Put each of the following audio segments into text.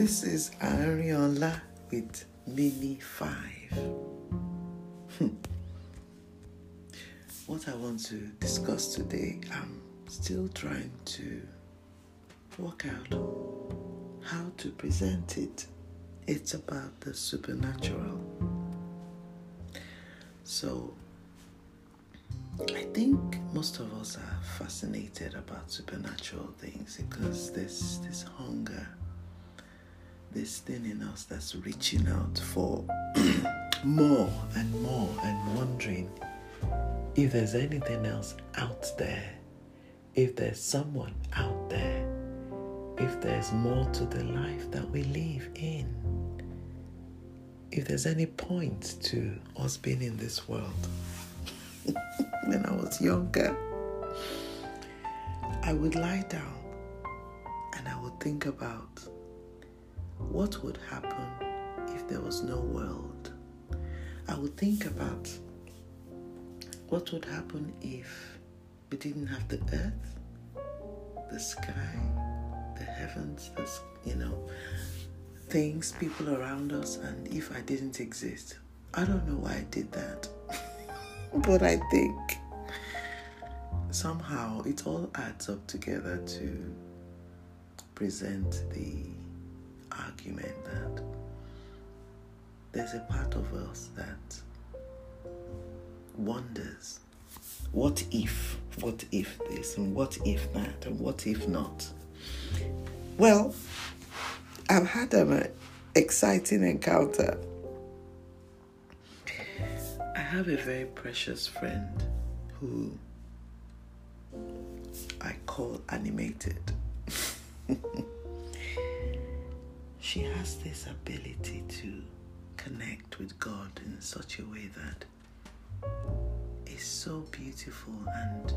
This is Ariola with Mini 5. Hmm. what I want to discuss today, I'm still trying to work out how to present it. It's about the supernatural. So, I think most of us are fascinated about supernatural things because there's this hunger, this thing in us that's reaching out for more and more and wondering if there's anything else out there, if there's someone out there, if there's more to the life that we live in, if there's any point to us being in this world. when I was younger, I would lie down and I would think about what would happen if there was no world. I would think about what would happen if we didn't have the earth, the sky, the heavens, the, you know, things, people around us, and if I didn't exist. I don't know why I did that. but I think somehow it all adds up together to present the argument that there's a part of us that wonders what if, what if this, and what if that, and what if not. Well, I've had an exciting encounter I have a very precious friend who I call animated. she has this ability to connect with God in such a way that is so beautiful and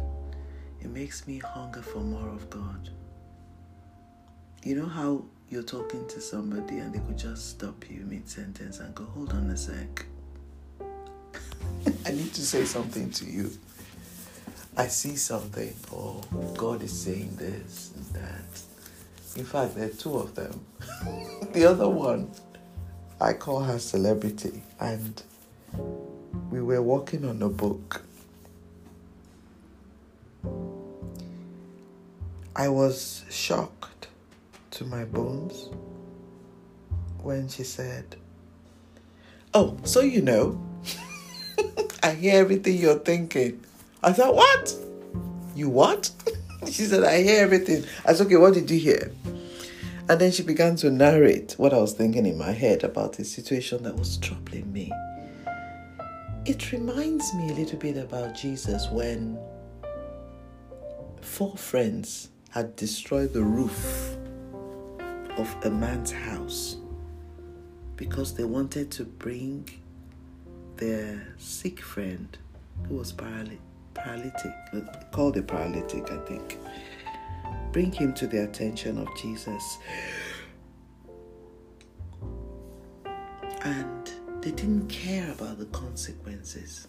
it makes me hunger for more of God. You know how you're talking to somebody and they could just stop you mid sentence and go, hold on a sec. I need to say something to you. I see something, or God is saying this and that. In fact, there are two of them. the other one, I call her celebrity, and we were working on a book. I was shocked to my bones when she said, Oh, so you know, I hear everything you're thinking. I thought, what? You what? she said, I hear everything. I said, okay, what did you hear? And then she began to narrate what I was thinking in my head about the situation that was troubling me. It reminds me a little bit about Jesus when four friends had destroyed the roof of a man's house because they wanted to bring their sick friend who was paralytic, uh, called a paralytic, I think. Bring him to the attention of Jesus. And they didn't care about the consequences.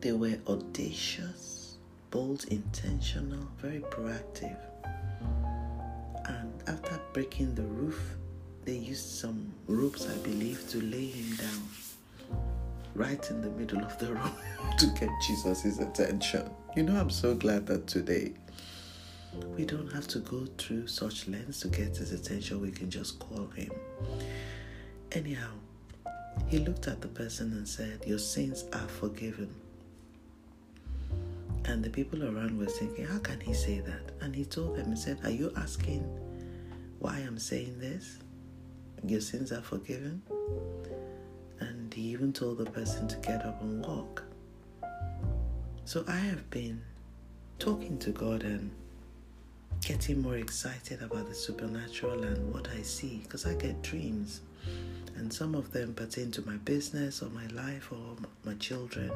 They were audacious, bold, intentional, very proactive. And after breaking the roof, they used some ropes, I believe, to lay him down right in the middle of the room to get Jesus' attention. You know, I'm so glad that today we don't have to go through such lengths to get his attention. We can just call him. Anyhow, he looked at the person and said, Your sins are forgiven. And the people around were thinking, How can he say that? And he told them, He said, Are you asking why I'm saying this? Your sins are forgiven? And he even told the person to get up and walk. So I have been talking to God and getting more excited about the supernatural and what I see because I get dreams. And some of them pertain to my business or my life or my children.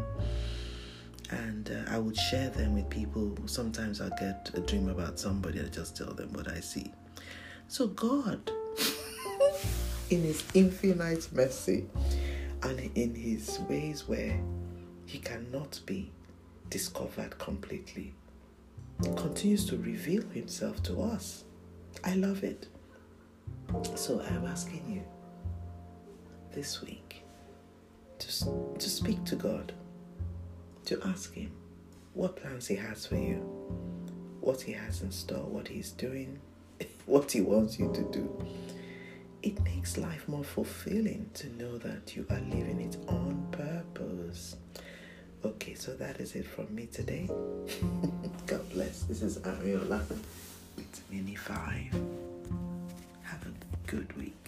And uh, I would share them with people. Sometimes i get a dream about somebody, I just tell them what I see. So, God, in His infinite mercy, and in his ways where he cannot be discovered completely. Continues to reveal himself to us. I love it. So I'm asking you this week to, to speak to God, to ask Him what plans He has for you, what He has in store, what He's doing, what He wants you to do. It makes life more fulfilling to know that you are living it on purpose. Okay, so that is it from me today. God bless. This is Ariola It's Mini 5. Have a good week.